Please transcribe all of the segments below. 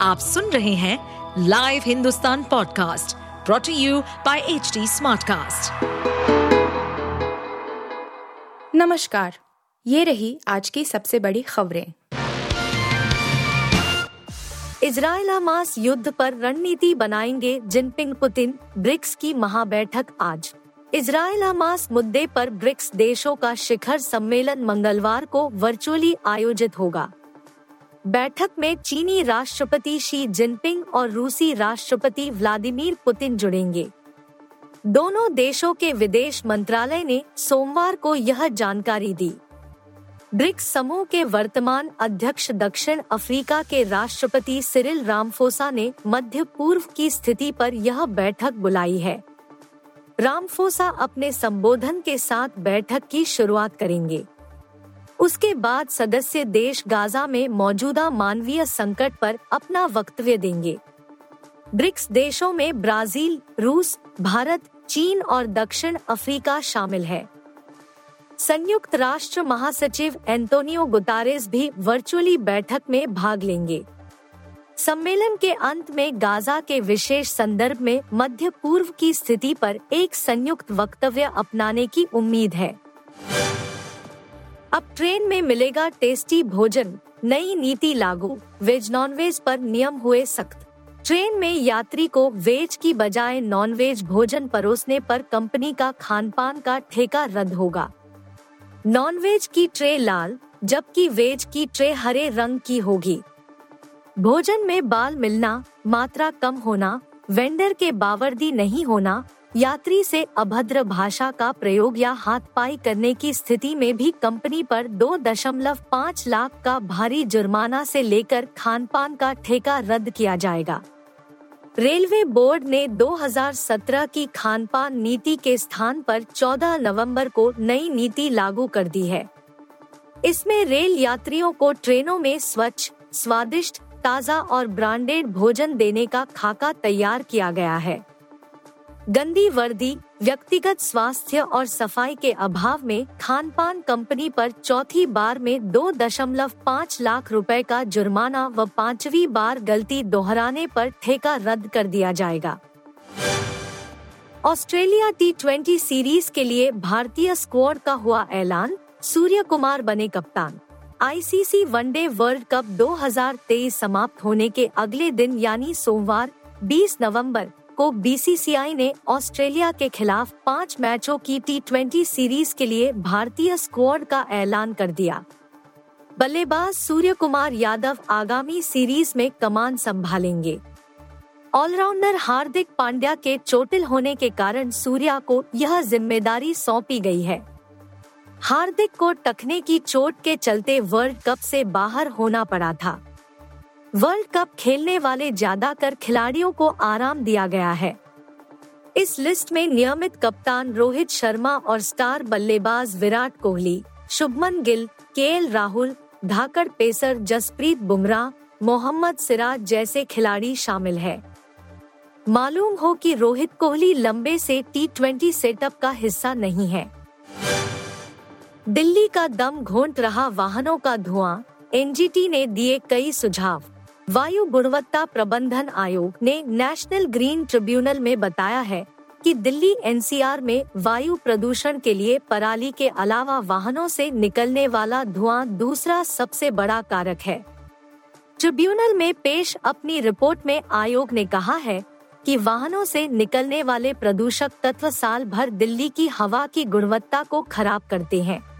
आप सुन रहे हैं live Hindustan podcast brought to you by H Smartcast. नमस्कार, ये रही आज की सबसे बड़ी खबरें। इसराइल हमास युद्ध पर रणनीति बनाएँगे जिनपिंग पुतिन, ब्रिक्स की महाबैठक आज। इसराइल हमास मुद्दे पर ब्रिक्स देशों का शिखर सम्मेलन मंगलवार को वर्चुअली आयोजित होगा। बैठक में चीनी राष्ट्रपति शी जिनपिंग और रूसी राष्ट्रपति व्लादिमीर पुतिन जुड़ेंगे। दोनों देशों के विदेश मंत्रालय ने सोमवार को यह जानकारी दी। ब्रिक्स समूह के वर्तमान अध्यक्ष दक्षिण अफ्रीका के राष्ट्रपति सिरिल रामफोसा ने मध्य पूर्व की स्थिति पर यह बैठक बुलाई है। रामफोसा अपने संबोधन के साथ बैठक की शुरुआत करेंगे। उसके बाद सदस्य देश गाजा में मौजूदा मानवीय संकट पर अपना वक्तव्य देंगे। ब्रिक्स देशों में ब्राज़ील, रूस, भारत, चीन और दक्षिण अफ्रीका शामिल है। संयुक्त राष्ट्र महासचिव एंटोनियो गुतारेस भी वर्चुअली बैठक में भाग लेंगे। सम्मेलन के अंत में गाजा के विशेष संदर्भ में मध्य पूर्व की स्थिति पर एक संयुक्त वक्तव्य अपनाने की उम्मीद है। अब ट्रेन में मिलेगा टेस्टी भोजन, नई नीति लागू, वेज नॉन वेज पर नियम हुए सख्त। ट्रेन में यात्री को वेज की बजाय नॉन वेज भोजन परोसने पर कंपनी का खान पान का ठेका रद्द होगा। नॉन वेज की ट्रे लाल, जबकि वेज की ट्रे हरे रंग की होगी। भोजन में बाल मिलना, मात्रा कम होना वेंडर के बावर्दी नहीं होना यात्री से अभद्र भाषा का प्रयोग या हाथ पाई करने की स्थिति में भी कंपनी पर दो दशमलव पाँच लाख का भारी जुर्माना से लेकर खान पान का ठेका रद्द किया जाएगा। रेलवे बोर्ड ने 2017 की खान पान नीति के स्थान पर 14 नवंबर को नई नीति लागू कर दी है। इसमें रेल यात्रियों को ट्रेनों में स्वच्छ, स्वादिष्ट, ताज़ा और ब्रांडेड भोजन देने का खाका तैयार किया गया है। गंदी वर्दी, व्यक्तिगत स्वास्थ्य और सफ़ाई के अभाव में खान पान कंपनी पर चौथी बार में दो दशमलव पाँच लाख रुपए का जुर्माना व पांचवी बार गलती दोहराने पर ठेका रद्द कर दिया जाएगा। ऑस्ट्रेलिया टी ट्वेंटी सीरीज़ के लिए भारतीय स्क्वाड का हुआ ऐलान, सूर्य कुमार बने कप्तान। आईसीसी वनडे वर्ल्ड कप 2023 समाप्त होने के अगले दिन, यानी सोमवार 20 नवंबर को बीसीसीआई ने ऑस्ट्रेलिया के खिलाफ पाँच मैचों की टी सीरीज़ के लिए भारतीय स्क्वाड का ऐलान कर दिया। बल्लेबाज सूर्य कुमार यादव आगामी सीरीज़ में कमान संभालेंगे। ऑलराउंडर हार्दिक पांड्या के चोटिल होने के कारण सूर्या को यह ज़िम्मेदारी सौंपी गई है। हार्दिक को टखने की चोट के चलते वर्ल्ड कप से बाहर होना पड़ा था। वर्ल्ड कप खेलने वाले ज़्यादातर खिलाड़ियों को आराम दिया गया है। इस लिस्ट में नियमित कप्तान रोहित शर्मा और स्टार बल्लेबाज विराट कोहली, शुभमन गिल के राहुल, धाकड़ पेसर जसप्रीत बुमराह, मोहम्मद सिराज जैसे खिलाड़ी शामिल है। मालूम हो कि रोहित कोहली लंबे से टी ट्वेंटी सेटअप का हिस्सा नहीं है। दिल्ली का दम घोंट रहा वाहनों का धुआँ, एनजीटी ने दिए कई सुझाव। वायु गुणवत्ता प्रबंधन आयोग ने नेशनल ग्रीन ट्रिब्यूनल में बताया है कि दिल्ली एनसीआर में वायु प्रदूषण के लिए पराली के अलावा वाहनों से निकलने वाला धुआँ दूसरा सबसे बड़ा कारक है। ट्रिब्यूनल में पेश अपनी रिपोर्ट में आयोग ने कहा है कि वाहनों से निकलने वाले प्रदूषक तत्व साल भर दिल्ली की हवा की गुणवत्ता को खराब करते हैं।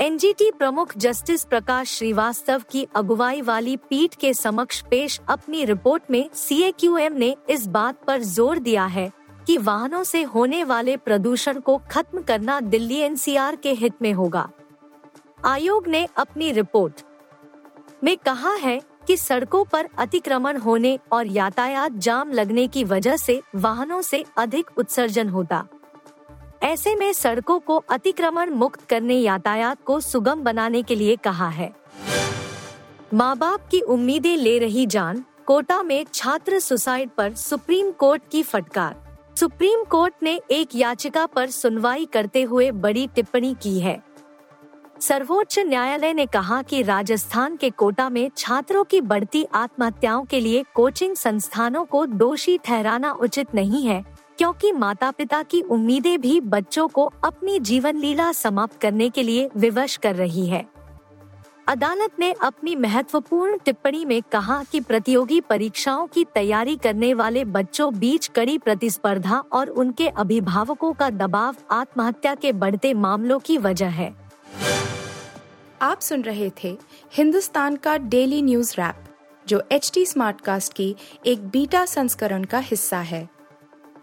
एनजीटी प्रमुख जस्टिस प्रकाश श्रीवास्तव की अगुवाई वाली पीठ के समक्ष पेश अपनी रिपोर्ट में सीएक्यूएम ने इस बात पर ज़ोर दिया है कि वाहनों से होने वाले प्रदूषण को खत्म करना दिल्ली एनसीआर के हित में होगा। आयोग ने अपनी रिपोर्ट में कहा है कि सड़कों पर अतिक्रमण होने और यातायात जाम लगने की वजह से वाहनों से अधिक उत्सर्जन होता। ऐसे में सड़कों को अतिक्रमण मुक्त करने यातायात को सुगम बनाने के लिए कहा है। माँ बाप की उम्मीदें ले रही जान, कोटा में छात्र सुसाइड पर सुप्रीम कोर्ट की फटकार। सुप्रीम कोर्ट ने एक याचिका पर सुनवाई करते हुए बड़ी टिप्पणी की है। सर्वोच्च न्यायालय ने कहा कि राजस्थान के कोटा में छात्रों की बढ़ती आत्महत्याओं के लिए कोचिंग संस्थानों को दोषी ठहराना उचित नहीं है क्योंकि माता पिता की उम्मीदें भी बच्चों को अपनी जीवन लीला समाप्त करने के लिए विवश कर रही है। अदालत ने अपनी महत्वपूर्ण टिप्पणी में कहा कि प्रतियोगी परीक्षाओं की तैयारी करने वाले बच्चों बीच कड़ी प्रतिस्पर्धा और उनके अभिभावकों का दबाव आत्महत्या के बढ़ते मामलों की वजह है। आप सुन रहे थे हिंदुस्तान का डेली न्यूज़ रैप, जो एच टी स्मार्ट कास्ट की एक बीटा संस्करण का हिस्सा है।